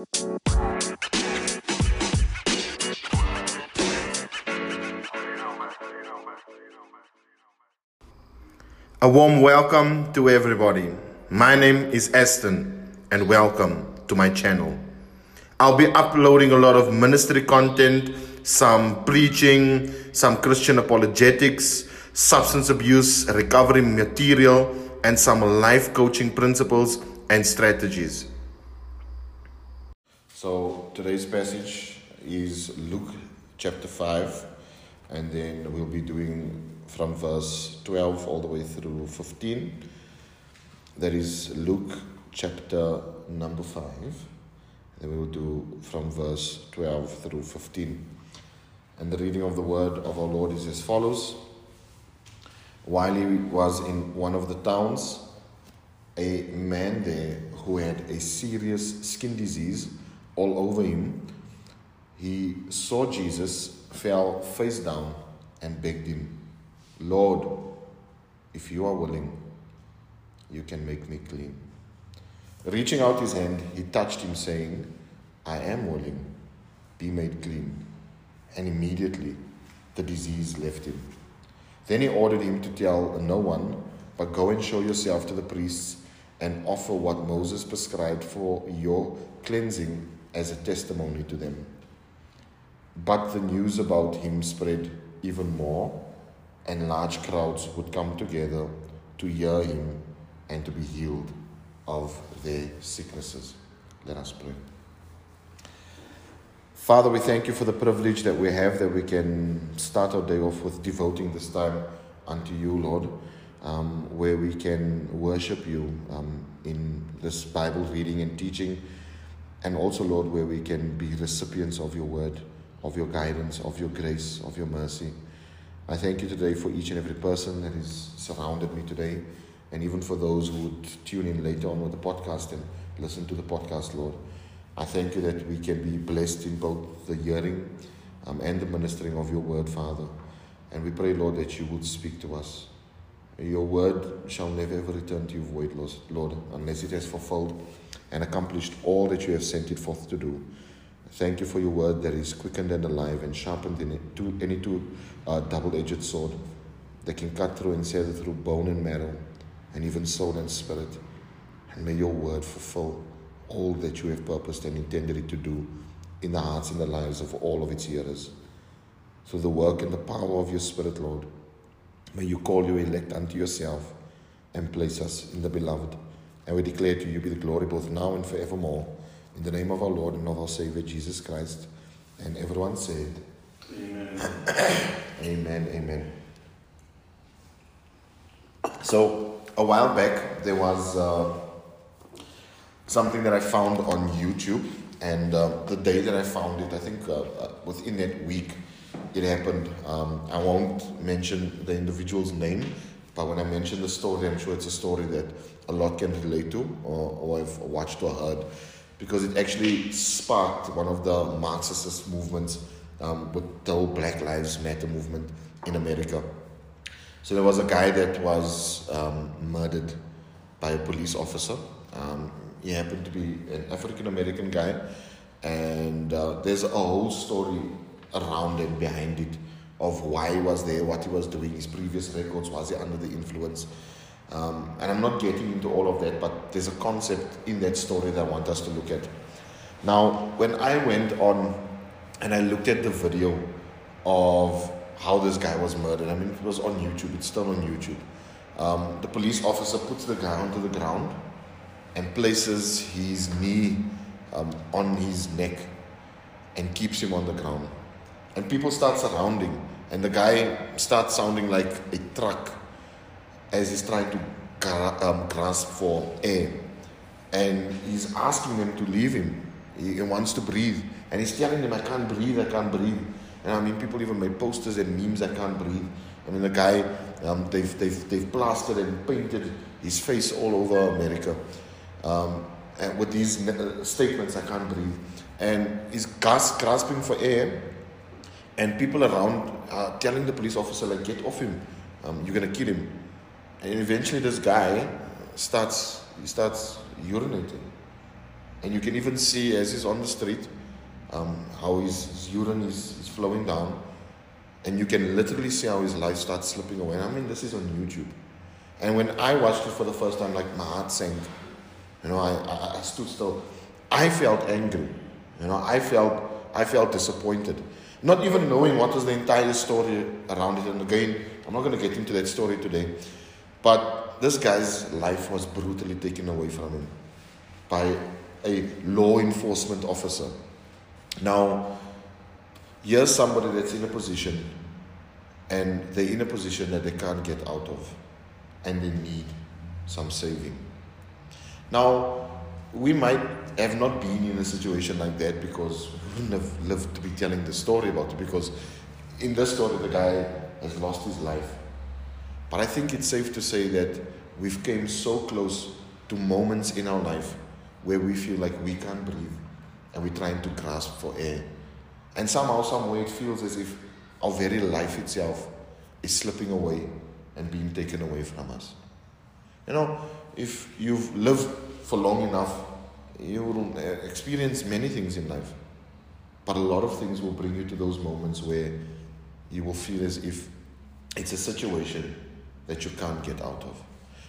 A warm welcome to everybody. My name is Aston, and welcome to my channel. I'll be uploading a lot of ministry content, some preaching, some Christian apologetics, substance abuse recovery material, and some life coaching principles and strategies. So today's passage is Luke chapter 5, and then we'll be doing from verse 12 all the way through 15. That is Luke chapter number 5. Then we will do from verse 12 through 15. And the reading of the word of our Lord is as follows While he was in one of the towns, a man there who had a serious skin disease all over him, he saw Jesus, fell face down, and begged him, Lord, if you are willing, you can make me clean. Reaching out his hand, he touched him, saying, I am willing, be made clean. And immediately the disease left him. Then he ordered him to tell no one, but go and show yourself to the priests and offer what Moses prescribed for your cleansing as a testimony to them. But the news about him spread even more, and large crowds would come together to hear him and to be healed of their sicknesses. Let us pray. Father, we thank you for the privilege that we have that we can start our day off with devoting this time unto you, Lord, um, where we can worship you um, in this Bible reading and teaching, and also, Lord, where we can be recipients of your word, of your guidance, of your grace, of your mercy. I thank you today for each and every person that is surrounded me today, and even for those who would tune in later on with the podcast and listen to the podcast, Lord. I thank you that we can be blessed in both the hearing um, and the ministering of your word, Father. And we pray, Lord, that you would speak to us. Your word shall never ever return to you void, Lord, unless it has fulfilled and accomplished all that you have sent it forth to do. Thank you for your word that is quickened and alive and sharpened than any two uh, double edged sword that can cut through and sever through bone and marrow and even soul and spirit. And may your word fulfill all that you have purposed and intended it to do in the hearts and the lives of all of its hearers. Through the work and the power of your Spirit, Lord, may you call your elect unto yourself and place us in the beloved. And we declare to you be the glory both now and forevermore. In the name of our Lord and of our Savior Jesus Christ. And everyone said, Amen. amen, amen. So, a while back, there was. Uh, something that I found on YouTube. And uh, the day that I found it, I think uh, uh, within that week, it happened. Um, I won't mention the individual's name, but when I mention the story, I'm sure it's a story that a lot can relate to or, or have watched or heard because it actually sparked one of the Marxist movements um, with the whole Black Lives Matter movement in America. So there was a guy that was um, murdered by a police officer. Um, he happened to be an African American guy, and uh, there's a whole story around and behind it of why he was there, what he was doing, his previous records, was he under the influence. Um, and I'm not getting into all of that, but there's a concept in that story that I want us to look at. Now, when I went on and I looked at the video of how this guy was murdered, I mean, it was on YouTube, it's still on YouTube. Um, the police officer puts the guy onto the ground and places his knee um, on his neck and keeps him on the ground. And people start surrounding, and the guy starts sounding like a truck as he's trying to um, grasp for air. And he's asking them to leave him. He, he wants to breathe. And he's telling them, I can't breathe, I can't breathe. And I mean, people even made posters and memes, I can't breathe. I mean, the guy, um, they've, they've, they've plastered and painted his face all over America um, and with these uh, statements, I can't breathe. And he's grasping for air, and people around are telling the police officer, like, get off him, um, you're gonna kill him. And eventually, this guy starts, he starts urinating. And you can even see as he's on the street um, how his, his urine is, is flowing down. And you can literally see how his life starts slipping away. And I mean, this is on YouTube. And when I watched it for the first time, like my heart sank. You know, I, I, I stood still. I felt angry. You know, I felt I felt disappointed. Not even knowing what was the entire story around it. And again, I'm not going to get into that story today. But this guy's life was brutally taken away from him by a law enforcement officer. Now, here's somebody that's in a position and they're in a position that they can't get out of and they need some saving. Now, we might have not been in a situation like that because we wouldn't have lived to be telling the story about it because in this story the guy has lost his life. But I think it's safe to say that we've came so close to moments in our life where we feel like we can't breathe and we're trying to grasp for air. And somehow, some way, it feels as if our very life itself is slipping away and being taken away from us. You know, if you've lived for long enough, you will uh, experience many things in life. But a lot of things will bring you to those moments where you will feel as if it's a situation that you can't get out of.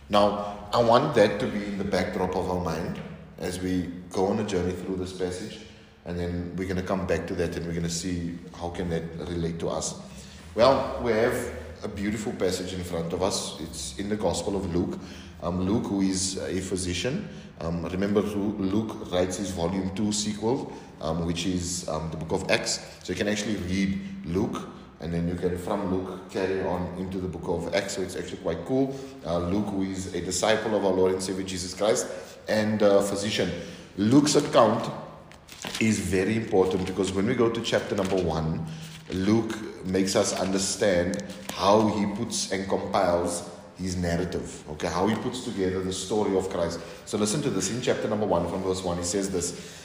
Now, I want that to be in the backdrop of our mind as we go on a journey through this passage, and then we're going to come back to that and we're going to see how can that relate to us. Well, we have a beautiful passage in front of us. It's in the Gospel of Luke. Um, Luke, who is a physician, um, remember Luke writes his volume 2 sequel, um, which is um, the book of Acts. So you can actually read Luke and then you can from Luke carry on into the book of Acts. So it's actually quite cool. Uh, Luke, who is a disciple of our Lord and Savior Jesus Christ and uh, physician. Luke's account is very important because when we go to chapter number one, Luke makes us understand how he puts and compiles his narrative, okay, how he puts together the story of Christ. So listen to this in chapter number one, from verse one, he says this.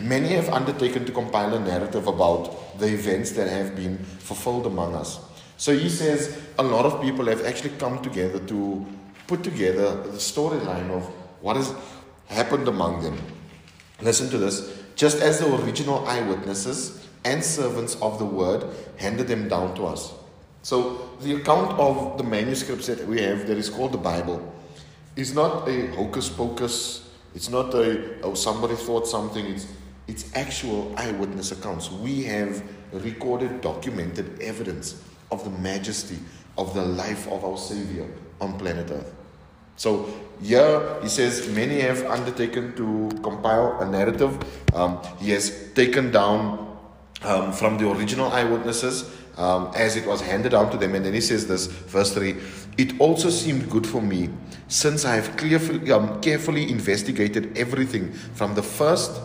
Many have undertaken to compile a narrative about the events that have been fulfilled among us. So he says a lot of people have actually come together to put together the storyline of what has happened among them. Listen to this. Just as the original eyewitnesses and servants of the word handed them down to us. So, the account of the manuscripts that we have that is called the Bible is not a hocus pocus, it's not a, oh, somebody thought something, it's, it's actual eyewitness accounts. We have recorded, documented evidence of the majesty of the life of our Savior on planet Earth. So here he says many have undertaken to compile a narrative. Um, he has taken down um, from the original eyewitnesses um, as it was handed down to them. And then he says this, verse 3 It also seemed good for me, since I have carefully, um, carefully investigated everything from the first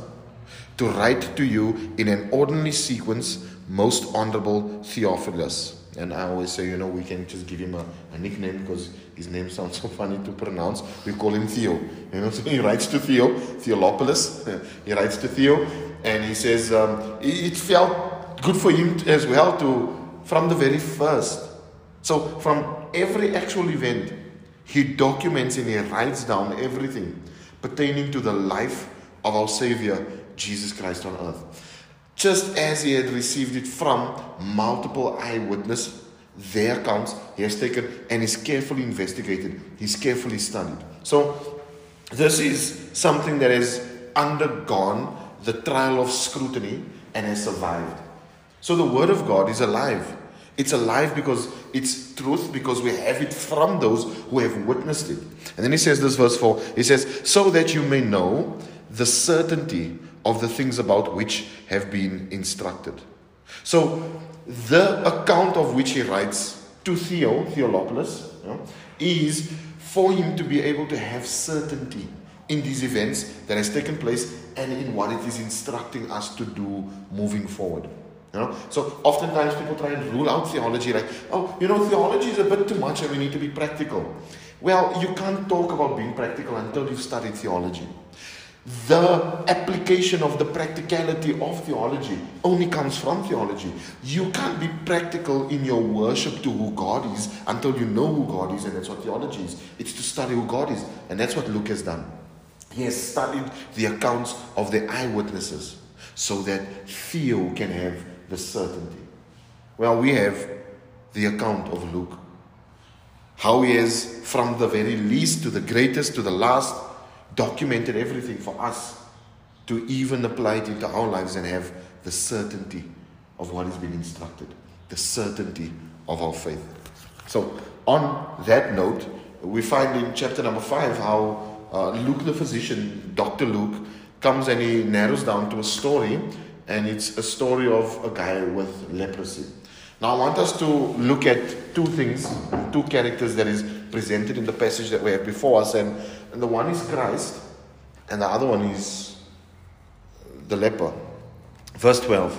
to write to you in an ordinary sequence, most honorable Theophilus. And I always say, you know, we can just give him a, a nickname because his name sounds so funny to pronounce. We call him Theo. You know, so he writes to Theo, Theophilus. he writes to Theo, and he says um, it felt good for him as well to, from the very first. So from every actual event, he documents and he writes down everything pertaining to the life of our Savior, Jesus Christ on earth just as he had received it from multiple eyewitnesses, their accounts, he has taken and is carefully investigated, he's carefully studied. So, this is something that has undergone the trial of scrutiny and has survived. So, the Word of God is alive. It's alive because it's truth, because we have it from those who have witnessed it. And then he says this, verse 4 he says, So that you may know the certainty of the things about which have been instructed. So, the account of which he writes to Theo, Theophilus, you know, is for him to be able to have certainty in these events that has taken place and in what it is instructing us to do moving forward. You know? So oftentimes people try and rule out theology like, oh, you know, theology is a bit too much and we need to be practical. Well, you can't talk about being practical until you've studied theology the application of the practicality of theology only comes from theology. You can't be practical in your worship to who God is until you know who God is, and that's what theology is. It's to study who God is, and that's what Luke has done. He has studied the accounts of the eyewitnesses so that Theo can have the certainty. Well, we have the account of Luke. How he has, from the very least to the greatest to the last, documented everything for us to even apply it into our lives and have the certainty of what has been instructed, the certainty of our faith. So, on that note, we find in chapter number five how uh, Luke the physician, Dr. Luke, comes and he narrows down to a story, and it's a story of a guy with leprosy. Now, I want us to look at two things, two characters that is presented in the passage that we have before us, and, and the one is Christ, and the other one is the leper. Verse 12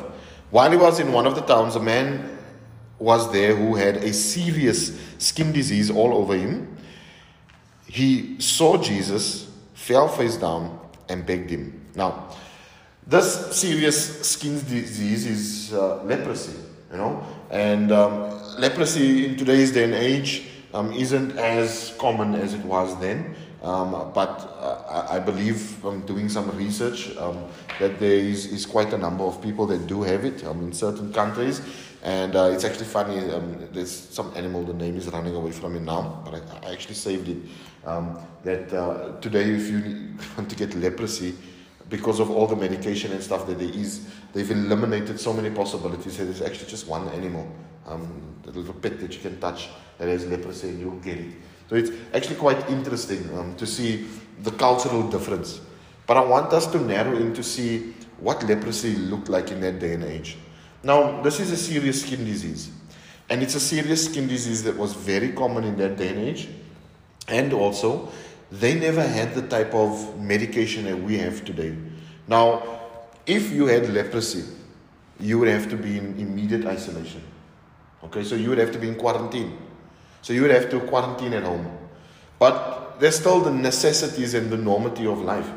While he was in one of the towns, a man was there who had a serious skin disease all over him. He saw Jesus, fell face down, and begged him. Now, this serious skin disease is uh, leprosy, you know, and um, leprosy in today's day and age um, isn't as common as it was then. Um, but uh, I believe from doing some research um, that there is, is quite a number of people that do have it um, in certain countries. And uh, it's actually funny, um, there's some animal, the name is running away from me now, but I, I actually saved it. Um, that uh, today, if you want to get leprosy, because of all the medication and stuff that there is, they've eliminated so many possibilities. So there's actually just one animal, um, the little pet that you can touch that has leprosy and you'll get it. So it's actually quite interesting um, to see the cultural difference. But I want us to narrow in to see what leprosy looked like in that day and age. Now, this is a serious skin disease. And it's a serious skin disease that was very common in that day and age. And also, they never had the type of medication that we have today. Now, if you had leprosy, you would have to be in immediate isolation. Okay, so you would have to be in quarantine. So you would have to quarantine at home. But there's still the necessities and the normality of life.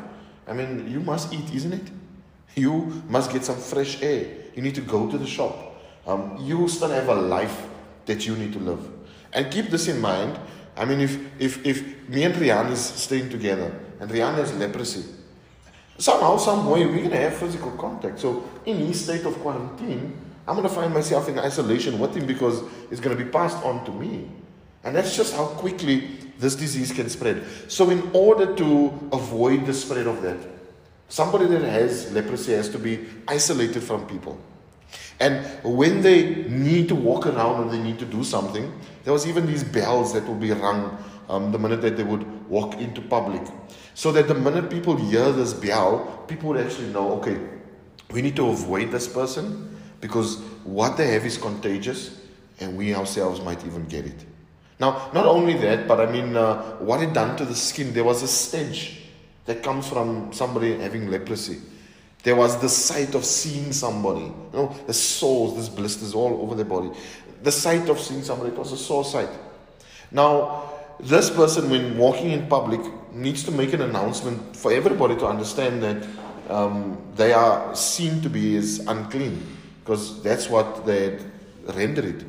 I mean, you must eat, isn't it? You must get some fresh air. You need to go to the shop. Um, you still have a life that you need to live. And keep this in mind. I mean, if, if, if me and Rian is staying together and Rian has leprosy, somehow, some way, we're going to have physical contact. So, in his state of quarantine, I'm going to find myself in isolation with him because it's going to be passed on to me. And that's just how quickly this disease can spread. So, in order to avoid the spread of that, somebody that has leprosy has to be isolated from people. And when they need to walk around or they need to do something, there was even these bells that would be rung um, the minute that they would walk into public. So that the minute people hear this bell, people would actually know, okay, we need to avoid this person because what they have is contagious and we ourselves might even get it. Now, not only that, but I mean, uh, what it done to the skin, there was a stench that comes from somebody having leprosy. There was the sight of seeing somebody, you know, the sores, these blisters all over the body. The sight of seeing somebody, it was a sore sight. Now, this person, when walking in public, needs to make an announcement for everybody to understand that um, they are seen to be as unclean, because that's what they rendered it.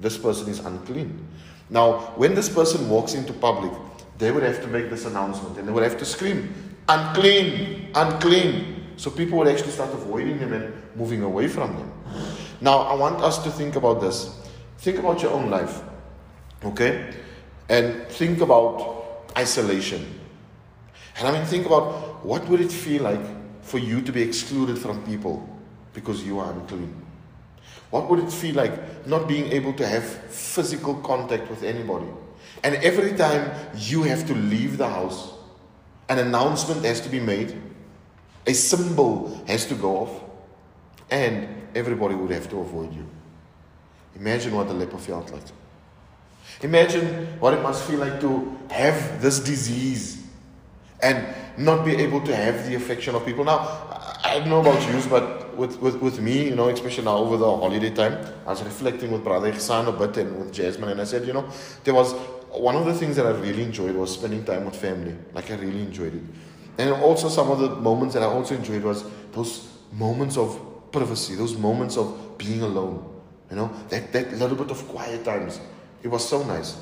This person is unclean. Now, when this person walks into public, they would have to make this announcement and they would have to scream, unclean, unclean. So people would actually start avoiding them and moving away from them. Now, I want us to think about this. Think about your own life, okay? And think about isolation. And I mean, think about what would it feel like for you to be excluded from people because you are unclean? What would it feel like not being able to have physical contact with anybody? And every time you have to leave the house, an announcement has to be made, a cymbal has to go off, and everybody would have to avoid you. Imagine what the leper felt like. Imagine what it must feel like to have this disease and not be able to have the affection of people. Now, I don't know about you, but with, with, with me, you know, especially now over the holiday time, I was reflecting with Brother Ihsan a bit and with Jasmine, and I said, you know, there was one of the things that I really enjoyed was spending time with family. Like, I really enjoyed it. And also, some of the moments that I also enjoyed was those moments of privacy, those moments of being alone. You know, that, that little bit of quiet times. It was so nice.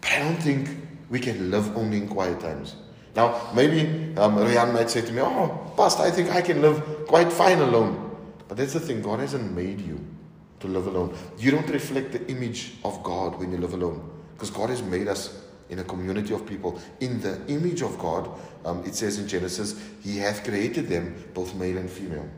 But I don't think we can live only in quiet times. Now, maybe um, Rian might say to me, Oh, Pastor, I think I can live quite fine alone. But that's the thing, God hasn't made you to live alone. You don't reflect the image of God when you live alone. Because God has made us in a community of people. In the image of God, um, it says in Genesis, He hath created them both male and female.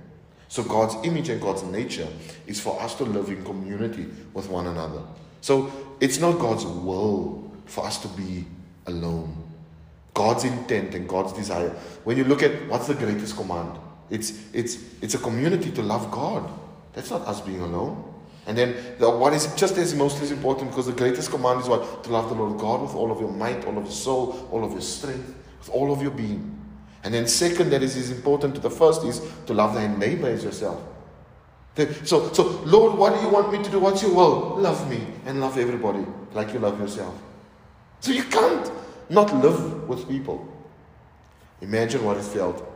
So God's image and God's nature is for us to live in community with one another. So it's not God's will for us to be alone. God's intent and God's desire. When you look at what's the greatest command, it's it's it's a community to love God. That's not us being alone. And then the, what is just as most as important because the greatest command is what? To love the Lord God with all of your might, all of your soul, all of your strength, with all of your being. And then second that is, is important to the first is to love thy neighbor as yourself. So, so Lord, what do you want me to do? What's your will? Love me and love everybody like you love yourself. So you can't not live with people. Imagine what it felt.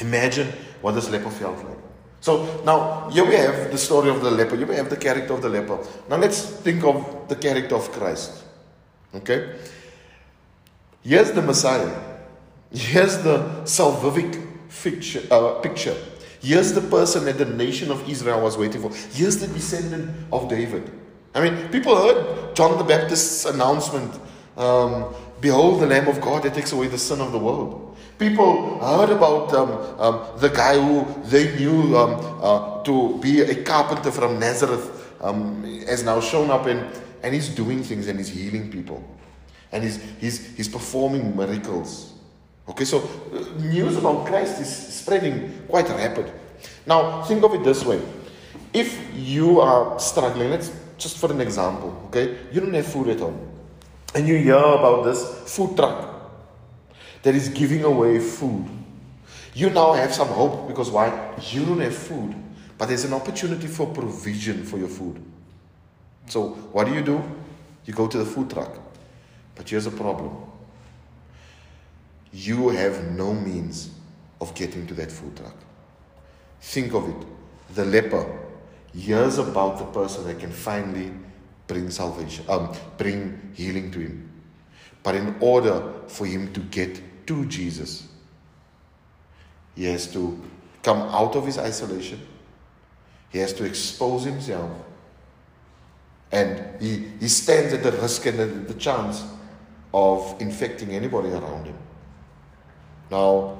Imagine what this leper felt like. So now here we have the story of the leper. Here we have the character of the leper. Now let's think of the character of Christ. Okay? Here's the Messiah. Here's the salvific picture, uh, picture. Here's the person that the nation of Israel was waiting for. Here's the descendant of David. I mean, people heard John the Baptist's announcement um, Behold the Lamb of God that takes away the sin of the world. People heard about um, um, the guy who they knew um, uh, to be a carpenter from Nazareth um, has now shown up and, and he's doing things and he's healing people. And he's, he's, he's performing miracles. Okay, so uh, news about Christ is spreading quite rapid. Now, think of it this way. If you are struggling, let's just for an example, okay, you don't have food at home and you hear about this food truck that is giving away food. You now have some hope because why? You don't have food, but there's an opportunity for provision for your food. So, what do you do? You go to the food truck. But here's a problem you have no means of getting to that food truck. Think of it the leper hears about the person that can finally bring salvation, um, bring healing to him. But in order for him to get to Jesus, he has to come out of his isolation. He has to expose himself. And he, he stands at the risk and the, the chance of infecting anybody around him. Now,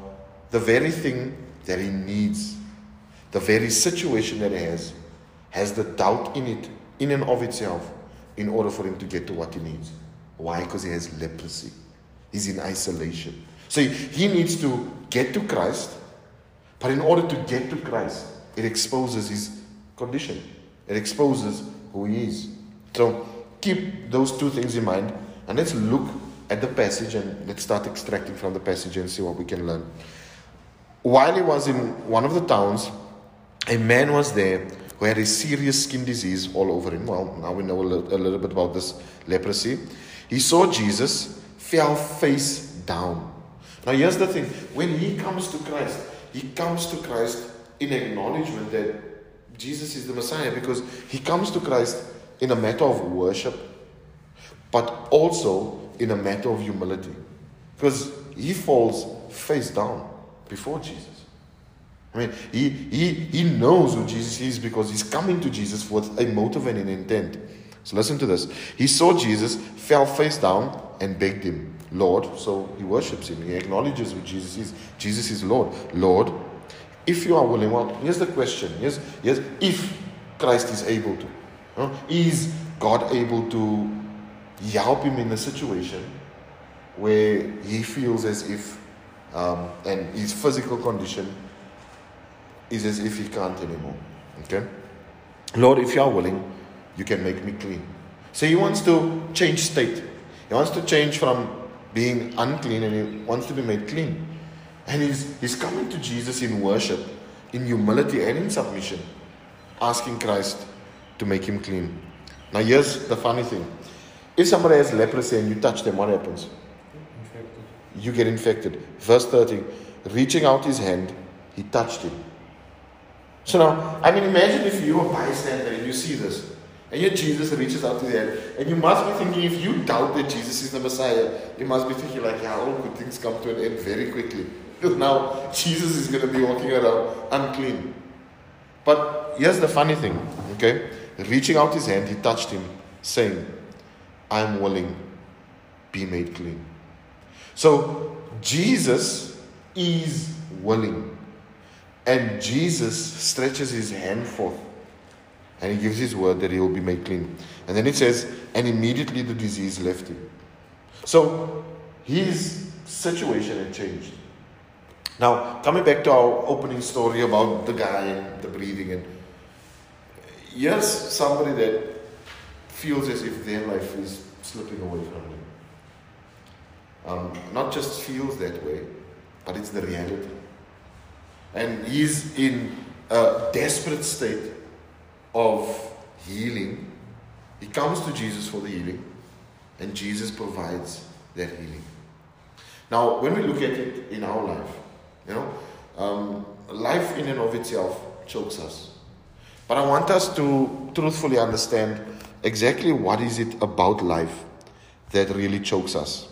the very thing that he needs, the very situation that he has, has the doubt in it, in and of itself, in order for him to get to what he needs. Why? Because he has leprosy. He's in isolation. So he needs to get to Christ, but in order to get to Christ, it exposes his condition. It exposes who he is. So keep those two things in mind and let's look at the passage and let's start extracting from the passage and see what we can learn. While he was in one of the towns, a man was there who had a serious skin disease all over him. Well, now we know a little, a little bit about this leprosy. He saw Jesus, fell face down. Now, here's the thing when he comes to Christ, he comes to Christ in acknowledgement that Jesus is the Messiah because he comes to Christ in a matter of worship, but also in a matter of humility. Because he falls face down before Jesus. I mean, he, he, he knows who Jesus is because he's coming to Jesus with a motive and an intent. So listen to this. He saw Jesus, fell face down, and begged him, Lord. So he worships him. He acknowledges who Jesus is. Jesus is Lord. Lord, if you are willing, well, here's the question. Yes, yes, if Christ is able to. Huh? Is God able to help him in a situation where he feels as if um, and his physical condition is as if he can't anymore. Okay? Lord, if you are willing, you can make me clean. So he wants to change state. He wants to change from being unclean and he wants to be made clean. And he's, he's coming to Jesus in worship, in humility and in submission, asking Christ to make him clean. Now, here's the funny thing if somebody has leprosy and you touch them, what happens? Infected. You get infected. Verse 30 reaching out his hand, he touched him. So now, I mean, imagine if you're a bystander and you see this, And yet Jesus reaches out to the hand. And you must be thinking, if you doubt that Jesus is the Messiah, you must be thinking like, yeah, all good things come to an end very quickly. Because now Jesus is going to be walking around unclean. But here's the funny thing, okay? Reaching out his hand, he touched him, saying, I'm willing, be made clean. So Jesus is willing. And Jesus stretches his hand forth and he gives his word that he will be made clean. And then it says, and immediately the disease left him. So his situation had changed. Now, coming back to our opening story about the guy and the breathing, and here's somebody that feels as if their life is slipping away from them. Um, not just feels that way, but it's the reality. And he's in a desperate state of healing. He comes to Jesus for the healing, and Jesus provides that healing. Now, when we look at it in our life, you know, um, life in and of itself chokes us. But I want us to truthfully understand exactly what is it about life that really chokes us.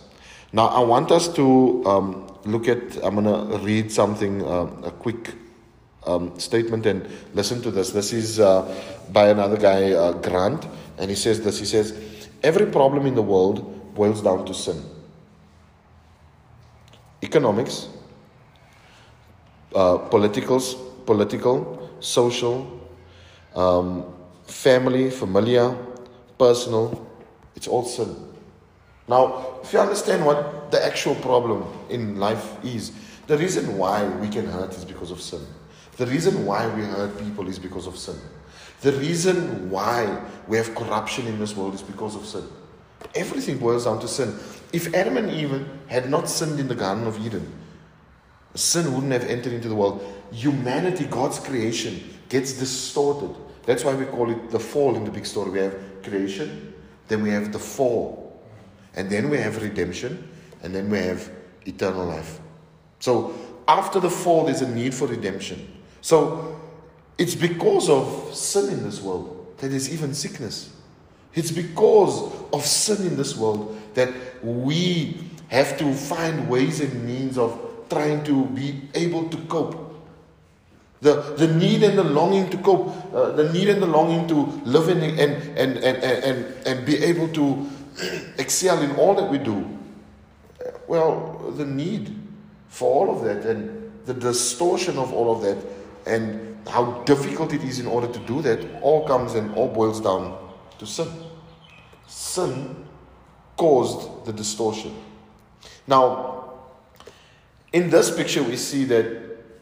Now, I want us to um, look at, I'm going to read something, uh, a quick um, statement, and listen to this. This is uh, by another guy, uh, Grant, and he says this He says, Every problem in the world boils down to sin. Economics, uh, politicals, political, social, um, family, familiar, personal, it's all sin. Now, if you understand what the actual problem in life is, the reason why we can hurt is because of sin. The reason why we hurt people is because of sin. The reason why we have corruption in this world is because of sin. Everything boils down to sin. If Adam and Eve had not sinned in the Garden of Eden, sin wouldn't have entered into the world. Humanity, God's creation, gets distorted. That's why we call it the fall in the big story. We have creation, then we have the fall, and then we have redemption, and then we have eternal life. So after the fall, there's a need for redemption. So it's because of sin in this world that there's even sickness. It's because of sin in this world that we have to find ways and means of trying to be able to cope. The, the need and the longing to cope, uh, the need and the longing to live in and, and, and, and, and be able to excel in all that we do. Well, the need for all of that and the distortion of all of that and how difficult it is in order to do that all comes and all boils down to sin. Sin caused the distortion. Now, in this picture, we see that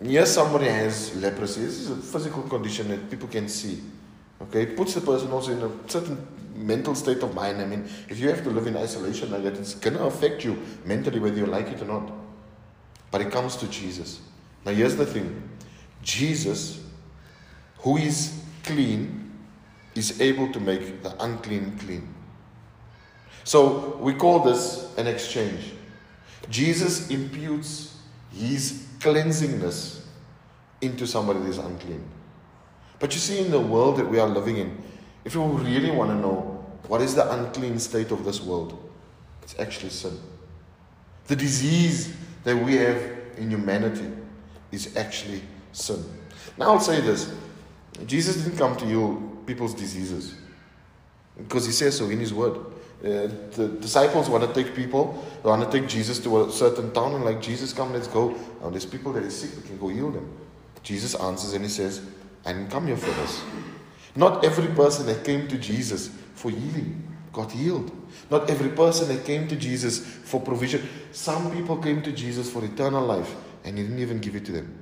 here somebody has leprosy. This is a physical condition that people can see. Okay, it puts the person also in a certain mental state of mind. I mean, if you have to live in isolation like that, it's going to affect you mentally, whether you like it or not. But it comes to Jesus. Now, here's the thing Jesus, who is clean, is able to make the unclean clean. So, we call this an exchange. Jesus imputes his cleansingness into somebody that is unclean. But you see, in the world that we are living in, if you really want to know what is the unclean state of this world, it's actually sin. The disease that we have in humanity is actually sin. Now I'll say this Jesus didn't come to heal people's diseases because he says so in his word. Uh, the disciples want to take people, they want to take Jesus to a certain town and like, Jesus, come, let's go. Now, there's people that are sick, we can go heal them. Jesus answers and he says, I didn't come here for this. Not every person that came to Jesus for healing got healed. Not every person that came to Jesus for provision. Some people came to Jesus for eternal life and he didn't even give it to them.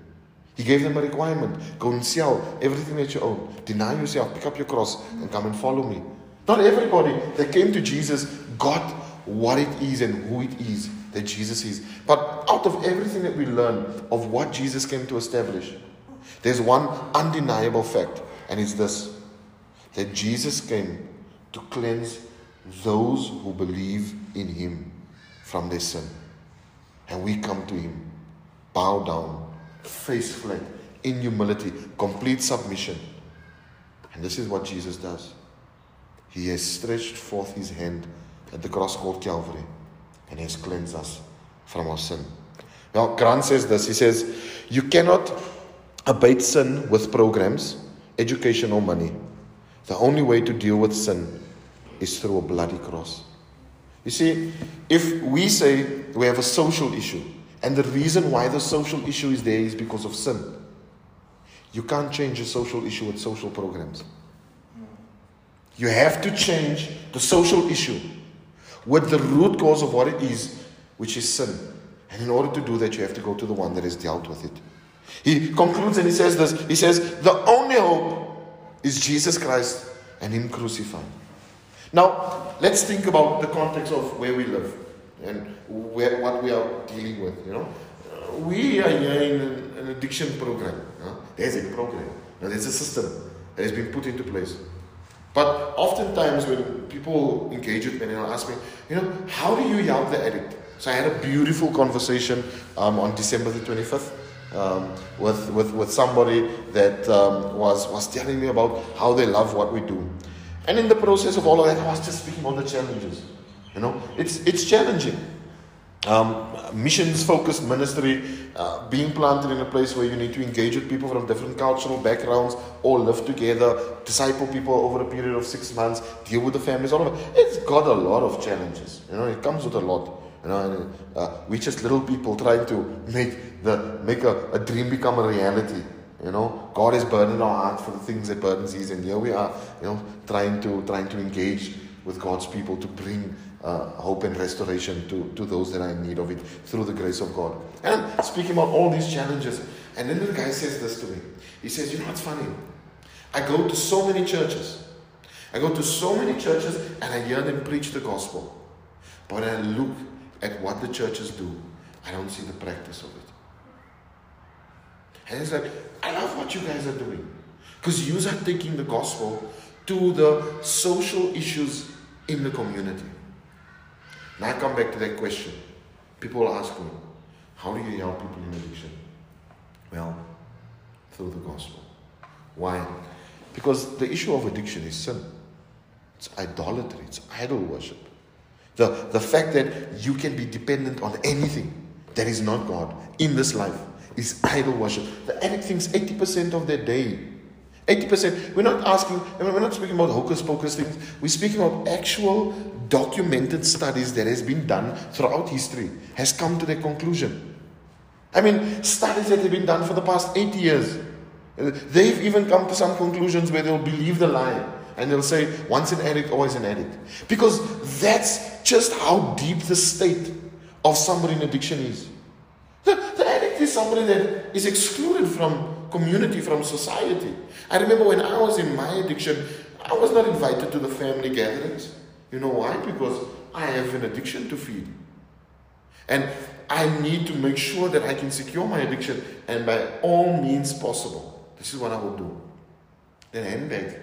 He gave them a requirement go and sell everything that you own, deny yourself, pick up your cross, and come and follow me. Not everybody that came to Jesus got what it is and who it is that Jesus is. But out of everything that we learn of what Jesus came to establish, there's one undeniable fact, and it's this that Jesus came to cleanse those who believe in him from their sin. And we come to him, bow down, face flat, in humility, complete submission. And this is what Jesus does. He has stretched forth his hand at the cross called Calvary and has cleansed us from our sin. Now, Grant says this. He says, You cannot abate sin with programs, education, or money. The only way to deal with sin is through a bloody cross. You see, if we say we have a social issue, and the reason why the social issue is there is because of sin, you can't change a social issue with social programs. You have to change the social issue with the root cause of what it is, which is sin. And in order to do that, you have to go to the one that has dealt with it. He concludes and he says this He says, The only hope is Jesus Christ and Him crucified. Now, let's think about the context of where we live and where, what we are dealing with. You know, we are here in an, addiction program. There's a program. Now, there's a system that has been put into place. But oftentimes, when people engage with me and ask me, you know, how do you help the addict? So I had a beautiful conversation um, on December the 25th. Um, with, with, with somebody that um, was, was telling me about how they love what we do. And in the process of all of that, I was just speaking about the challenges. You know, it's, it's challenging. Um, missions focused ministry, uh, being planted in a place where you need to engage with people from different cultural backgrounds, all live together, disciple people over a period of six months, deal with the families, all of it. It's got a lot of challenges. You know, it comes with a lot. You know, uh, we're just little people trying to make the make a, a dream become a reality. You know, God has burdened our hearts for the things that burdens His, and here we are, you know, trying to trying to engage with God's people to bring uh, hope and restoration to, to those that are in need of it through the grace of God. And speaking about all these challenges. And then the guy says this to me. He says, You know what's funny? I go to so many churches. I go to so many churches and I hear them preach the gospel. But I look at what the churches do, I don't see the practice of it. And it's like, I love what you guys are doing. Because you are taking the gospel to the social issues in the community. Now I come back to that question. People ask me, how do you help people in addiction? Well, through the gospel. Why? Because the issue of addiction is sin. It's idolatry, it's idol worship. The, the fact that you can be dependent on anything that is not God in this life is idol worship. The addict thinks 80% of their day 80%. We're not asking, we're not speaking about hocus pocus things. We're speaking about actual documented studies that has been done throughout history, has come to the conclusion. I mean, studies that have been done for the past 80 years. They've even come to some conclusions where they'll believe the lie. And they'll say, once an addict, always an addict. Because that's just how deep the state of somebody in addiction is. The, the addict is somebody that is excluded from community, from society. I remember when I was in my addiction, I was not invited to the family gatherings. You know why? Because I have an addiction to feed. And I need to make sure that I can secure my addiction, and by all means possible, this is what I will do. Then handbag,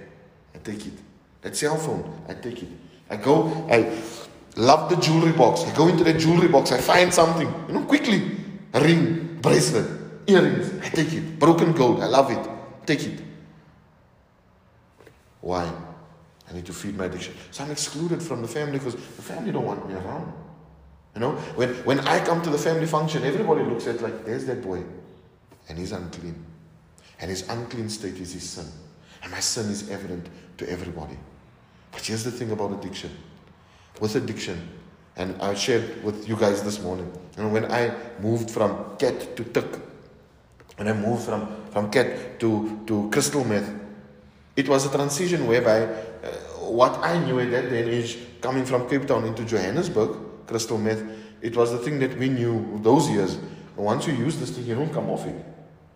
I take it. That cell phone, I take it. I go, I love the jewelry box. I go into the jewelry box, I find something, you know, quickly. A ring, bracelet, earrings, I take it. Broken gold, I love it. Take it. Why? I need to feed my addiction. So I'm excluded from the family because the family don't want me around. You know, when, when I come to the family function, everybody looks at like, there's that boy. And he's unclean. And his unclean state is his sin. And my sin is evident to everybody. But here's the thing about addiction. With addiction, and I shared with you guys this morning, know, when I moved from cat to tik, when I moved from, from cat to, to crystal meth, it was a transition whereby uh, what I knew at that and age, coming from Cape Town into Johannesburg, crystal meth, it was the thing that we knew those years. Once you use this thing, you don't come off it.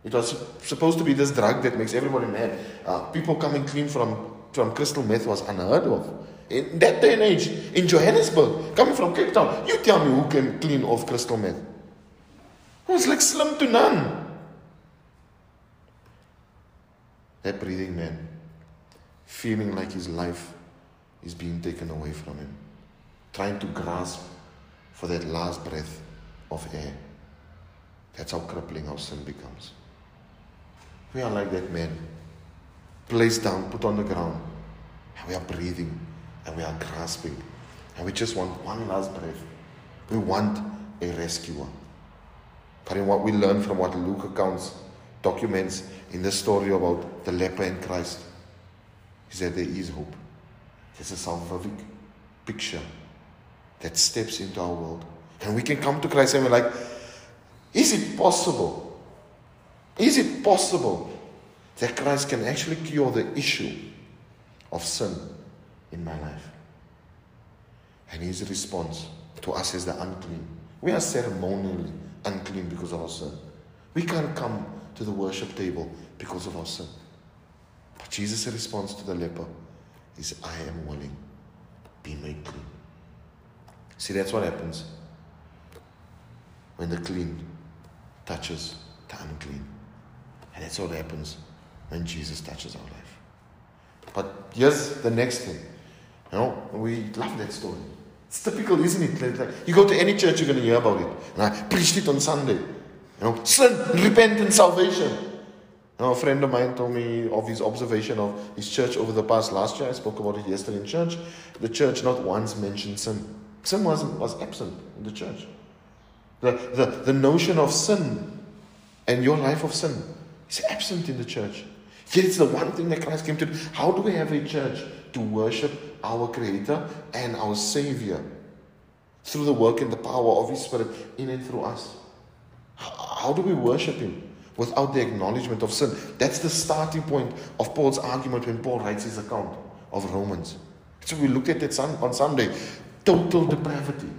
It was supposed to be this drug that makes everybody mad. Uh, people coming clean from, from crystal meth was unheard of. In that day and age, in Johannesburg, coming from Cape Town, you tell me who can clean off crystal meth. It was like slim to none. That breathing man feeling like his life is being taken away from him, trying to grasp for that last breath of air. That's how crippling our sin becomes. We are like that man, placed down, put on the ground, and we are breathing and we are grasping. And we just want one last breath. We want a rescuer. But in what we learn from what Luke accounts, documents in the story about the leper in Christ, is that there is hope. There's a salvific picture that steps into our world. And we can come to Christ and we're like, is it possible? Is it possible that Christ can actually cure the issue of sin in my life? And his response to us is the unclean. We are ceremonially unclean because of our sin. We can't come to the worship table because of our sin. But Jesus' response to the leper is, I am willing. Be made clean. See, that's what happens when the clean touches the unclean. And that's what happens when Jesus touches our life. But here's the next thing. You know, we love that story. It's typical, isn't it? Like, you go to any church, you're going to hear about it. And I preached it on Sunday. You know, sin, and salvation. You know, a friend of mine told me of his observation of his church over the past last year. I spoke about it yesterday in church. The church not once mentioned sin. Sin was, was absent in the church. The, the, the notion of sin and your life of sin is absent in the church. Yet it's the one thing that Christ came to do. How do we have a church to worship our Creator and our Savior through the work and the power of His Spirit in and through us? How do we worship Him without the acknowledgement of sin? That's the starting point of Paul's argument when Paul writes his account of Romans. So we looked at it on Sunday. Total depravity.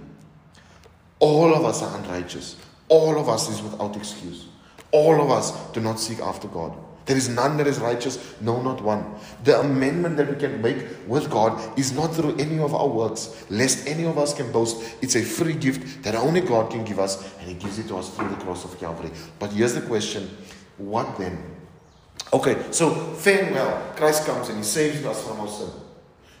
All of us are unrighteous. All of us is without excuse. All of us do not seek after God. There is none that is righteous, no, not one. The amendment that we can make with God is not through any of our works, lest any of us can boast. It's a free gift that only God can give us, and He gives it to us through the cross of Calvary. But here's the question what then? Okay, so fair well, Christ comes and He saves us from our sin.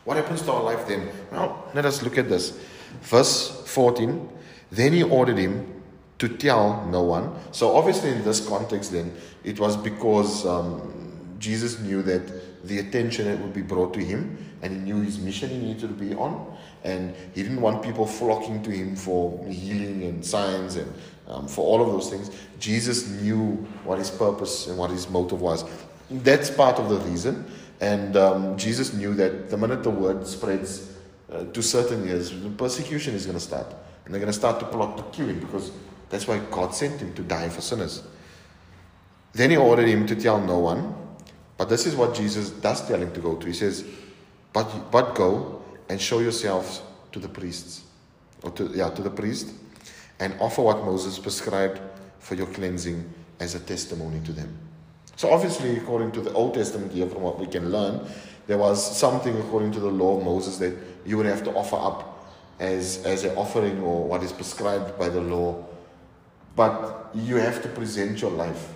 What happens to our life then? Well, let us look at this. Verse 14 Then He ordered him to tell no one. So, obviously, in this context, then, it was because um, Jesus knew that the attention that would be brought to him and he knew his mission he needed to be on. And he didn't want people flocking to him for healing and signs and um, for all of those things. Jesus knew what his purpose and what his motive was. That's part of the reason. And um, Jesus knew that the minute the word spreads uh, to certain years, persecution is going to start. And they're going to start to plot to kill him because that's why God sent him to die for sinners. Then he ordered him to tell no one. But this is what Jesus does tell him to go to. He says, But, but go and show yourselves to the priests. Or to, yeah, to the priest. And offer what Moses prescribed for your cleansing as a testimony to them. So obviously, according to the Old Testament here, from what we can learn, there was something according to the law of Moses that you would have to offer up as, as an offering or what is prescribed by the law but you have to present your life.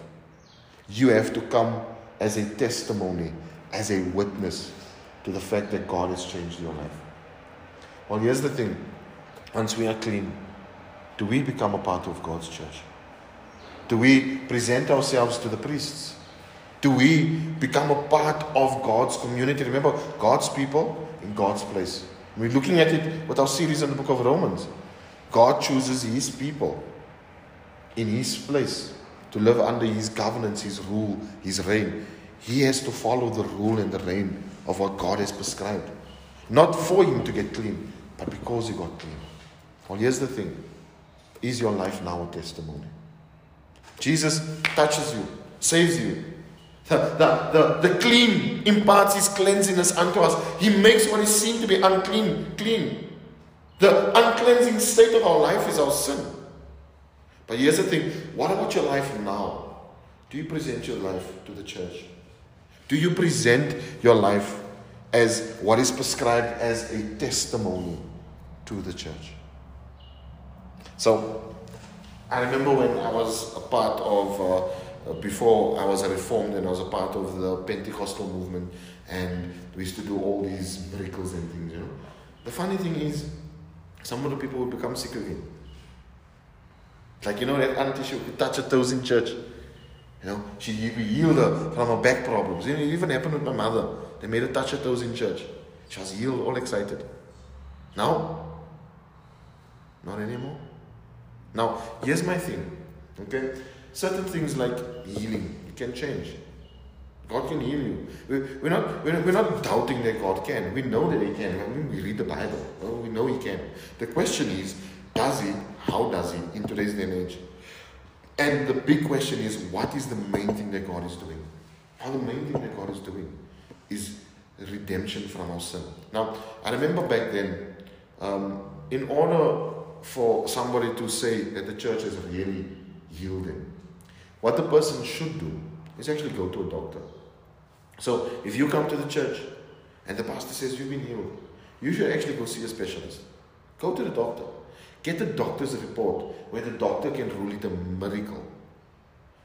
You have to come as a testimony, as a witness to the fact that God has changed your life. Well, here's the thing once we are clean, do we become a part of God's church? Do we present ourselves to the priests? Do we become a part of God's community? Remember, God's people in God's place. We're looking at it with our series in the book of Romans. God chooses His people in His place, to live under His governance, His rule, His reign, he has to follow the rule and the reign of what God has prescribed. Not for him to get clean, but because he got clean. Well, here's the thing Is your life now a testimony? Jesus touches you, saves you. The, the, the, the clean imparts his cleanliness unto us. He makes what is seen to be unclean clean. The uncleansing state of our life is our sin. But here's the thing what about your life now? Do you present your life to the church? Do you present your life as what is prescribed as a testimony to the church? So, I remember when I was a part of, uh, before I was a reformed and I was a part of the Pentecostal movement, and we used to do all these miracles and things, you know. The funny thing is, some of the people would become sick again. Like, you know, that auntie, she would touch her toes in church. You know, she healed her from her back problems. You know, It even happened with my mother. They made her touch her toes in church. She was healed, all excited. Now, not anymore. Now, here's my thing. Okay? Certain things like healing can change. God can heal you. We're not, we're not doubting that God can. We know that He can. I mean, we read the Bible. Oh, we know He can. The question is, does He? How does He in today's day and age? And the big question is, what is the main thing that God is doing? How the main thing that God is doing is redemption from our sin. Now, I remember back then, um, in order for somebody to say that the church has really them, what the person should do is actually go to a doctor. So, if you come to the church and the pastor says you've been healed, you should actually go see a specialist. Go to the doctor. Get the doctor's report where the doctor can rule it a miracle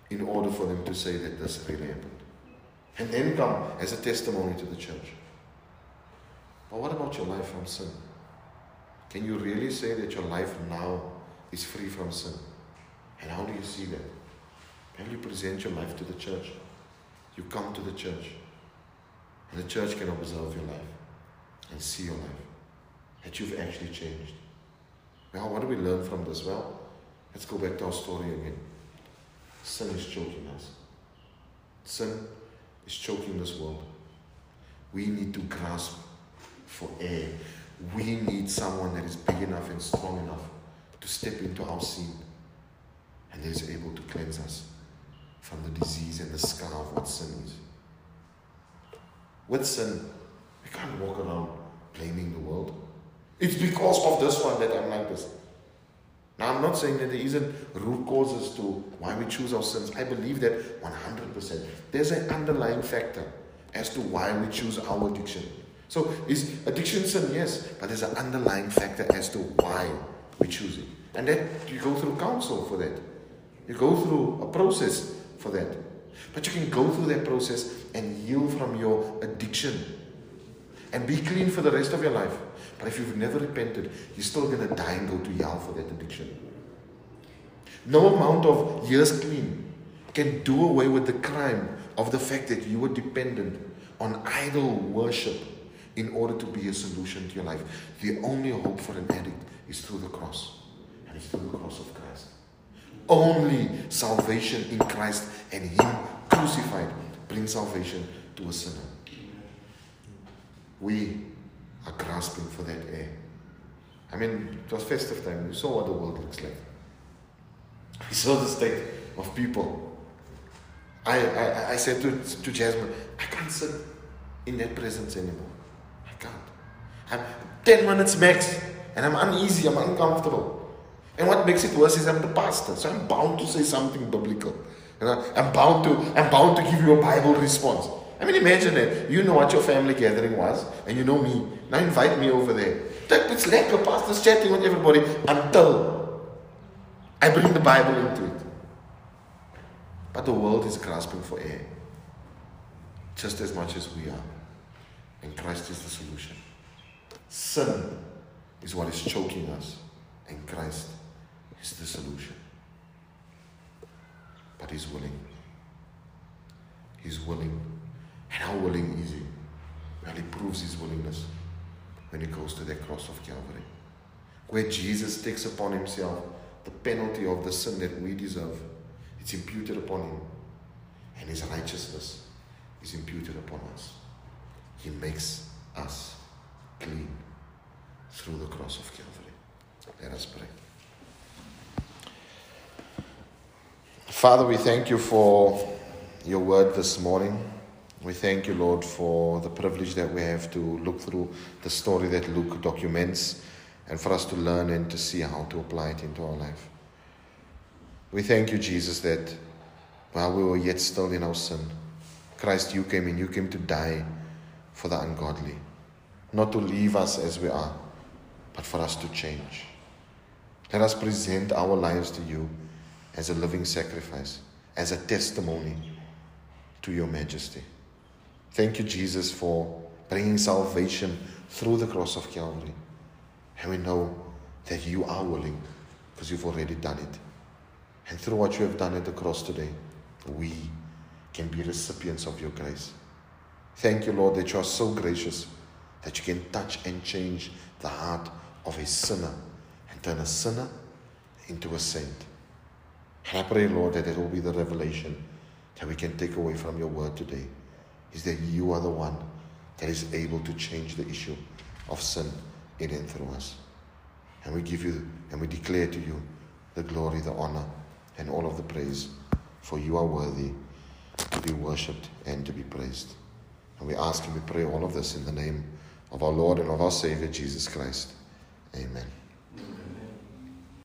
in order for them to say that this really happened. And then come as a testimony to the church. But what about your life from sin? Can you really say that your life now is free from sin? And how do you see that? When you present your life to the church, you come to the church, and the church can observe your life and see your life, that you've actually changed. Well, what do we learn from this? Well, let's go back to our story again. Sin is choking us. Sin is choking this world. We need to grasp for air. We need someone that is big enough and strong enough to step into our sin and is able to cleanse us from the disease and the scar of what sin is. With sin, we can't walk around blaming the world. It's because of this one that I'm like this. Now, I'm not saying that there isn't root causes to why we choose our sins. I believe that 100%. There's an underlying factor as to why we choose our addiction. So, is addiction sin? Yes, but there's an underlying factor as to why we choose it. And that you go through counsel for that. You go through a process for that. But you can go through that process and heal from your addiction and be clean for the rest of your life. But if you've never repented, you're still going to die and go to hell for that addiction. No amount of years clean can do away with the crime of the fact that you were dependent on idol worship in order to be a solution to your life. The only hope for an addict is through the cross, and it's through the cross of Christ. Only salvation in Christ and Him crucified brings salvation to a sinner. We grasping for that air. I mean, it was festive time. You saw what the world looks like. You saw the state of people. I, I, I said to, to Jasmine, I can't sit in that presence anymore. I can't. I'm 10 minutes max, and I'm uneasy, I'm uncomfortable. And what makes it worse is I'm the pastor, so I'm bound to say something biblical. You know, I'm bound to I'm bound to give you a Bible response. I mean, imagine it. You know what your family gathering was, and you know me. Now invite me over there. It's like your pastor's chatting with everybody until I bring the Bible into it. But the world is grasping for air just as much as we are. And Christ is the solution. Sin is what is choking us, and Christ is the solution. But He's willing. He's willing and how willing is he? Well, he proves his willingness when he goes to the cross of Calvary, where Jesus takes upon himself the penalty of the sin that we deserve. It's imputed upon him, and his righteousness is imputed upon us. He makes us clean through the cross of Calvary. Let us pray. Father, we thank you for your word this morning. We thank you, Lord, for the privilege that we have to look through the story that Luke documents and for us to learn and to see how to apply it into our life. We thank you, Jesus, that while we were yet still in our sin, Christ, you came and you came to die for the ungodly, not to leave us as we are, but for us to change. Let us present our lives to you as a living sacrifice, as a testimony to your majesty. Thank you, Jesus, for bringing salvation through the cross of Calvary. And we know that you are willing because you've already done it. And through what you have done at the cross today, we can be recipients of your grace. Thank you, Lord, that you are so gracious that you can touch and change the heart of a sinner and turn a sinner into a saint. And I pray, Lord, that it will be the revelation that we can take away from your word today is that you are the one that is able to change the issue of sin in and through us. And we give you and we declare to you the glory, the honor, and all of the praise, for you are worthy to be worshipped and to be praised. And we ask and we pray all of this in the name of our Lord and of our Savior Jesus Christ. Amen.